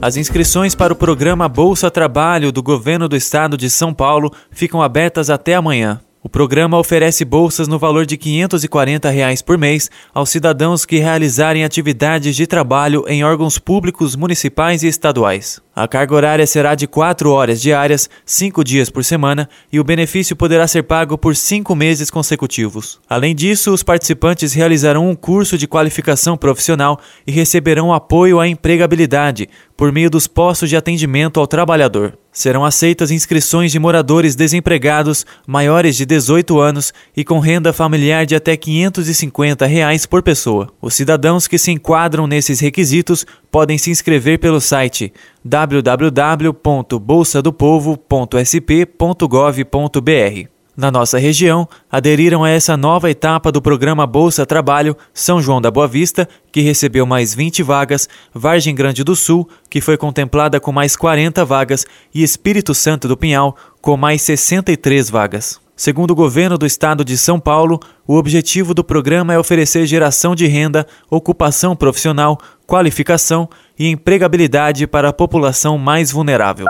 As inscrições para o programa Bolsa Trabalho do Governo do Estado de São Paulo ficam abertas até amanhã. O programa oferece bolsas no valor de 540 reais por mês aos cidadãos que realizarem atividades de trabalho em órgãos públicos municipais e estaduais. A carga horária será de 4 horas diárias, 5 dias por semana, e o benefício poderá ser pago por 5 meses consecutivos. Além disso, os participantes realizarão um curso de qualificação profissional e receberão apoio à empregabilidade por meio dos postos de atendimento ao trabalhador. Serão aceitas inscrições de moradores desempregados maiores de 18 anos e com renda familiar de até 550 reais por pessoa. Os cidadãos que se enquadram nesses requisitos podem se inscrever pelo site www.bolsadopovo.sp.gov.br. Na nossa região, aderiram a essa nova etapa do programa Bolsa Trabalho São João da Boa Vista, que recebeu mais 20 vagas, Vargem Grande do Sul, que foi contemplada com mais 40 vagas, e Espírito Santo do Pinhal, com mais 63 vagas. Segundo o governo do estado de São Paulo, o objetivo do programa é oferecer geração de renda, ocupação profissional, qualificação e empregabilidade para a população mais vulnerável.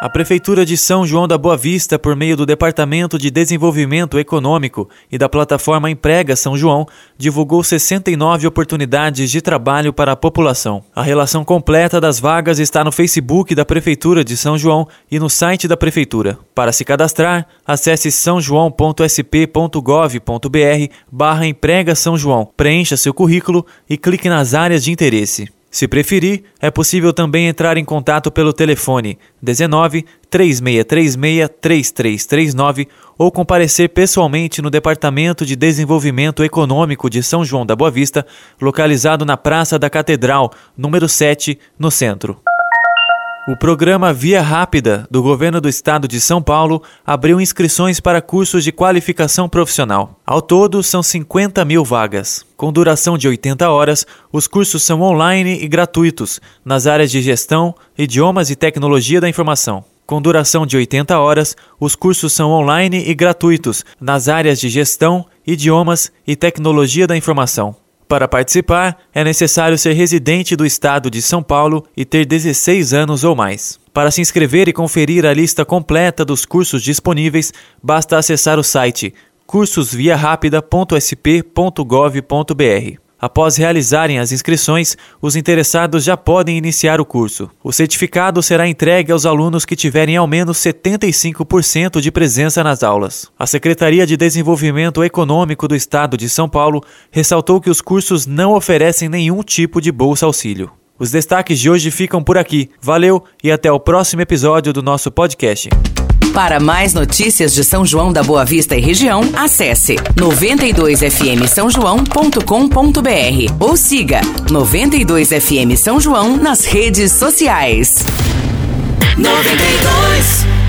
A Prefeitura de São João da Boa Vista, por meio do Departamento de Desenvolvimento Econômico e da plataforma Emprega São João, divulgou 69 oportunidades de trabalho para a população. A relação completa das vagas está no Facebook da Prefeitura de São João e no site da Prefeitura. Para se cadastrar, acesse sãojoão.sp.gov.br barra Emprega São João, preencha seu currículo e clique nas áreas de interesse. Se preferir, é possível também entrar em contato pelo telefone 19 3636 3339 ou comparecer pessoalmente no Departamento de Desenvolvimento Econômico de São João da Boa Vista, localizado na Praça da Catedral, número 7, no centro. O programa Via Rápida do governo do estado de São Paulo abriu inscrições para cursos de qualificação profissional. Ao todo, são 50 mil vagas. Com duração de 80 horas, os cursos são online e gratuitos nas áreas de gestão, idiomas e tecnologia da informação. Com duração de 80 horas, os cursos são online e gratuitos nas áreas de gestão, idiomas e tecnologia da informação. Para participar, é necessário ser residente do estado de São Paulo e ter 16 anos ou mais. Para se inscrever e conferir a lista completa dos cursos disponíveis, basta acessar o site cursosviarapida.sp.gov.br. Após realizarem as inscrições, os interessados já podem iniciar o curso. O certificado será entregue aos alunos que tiverem ao menos 75% de presença nas aulas. A Secretaria de Desenvolvimento Econômico do Estado de São Paulo ressaltou que os cursos não oferecem nenhum tipo de bolsa auxílio. Os destaques de hoje ficam por aqui. Valeu e até o próximo episódio do nosso podcast. Para mais notícias de São João da Boa Vista e região, acesse 92fm São João.com.br ou siga 92fm São João nas redes sociais. 92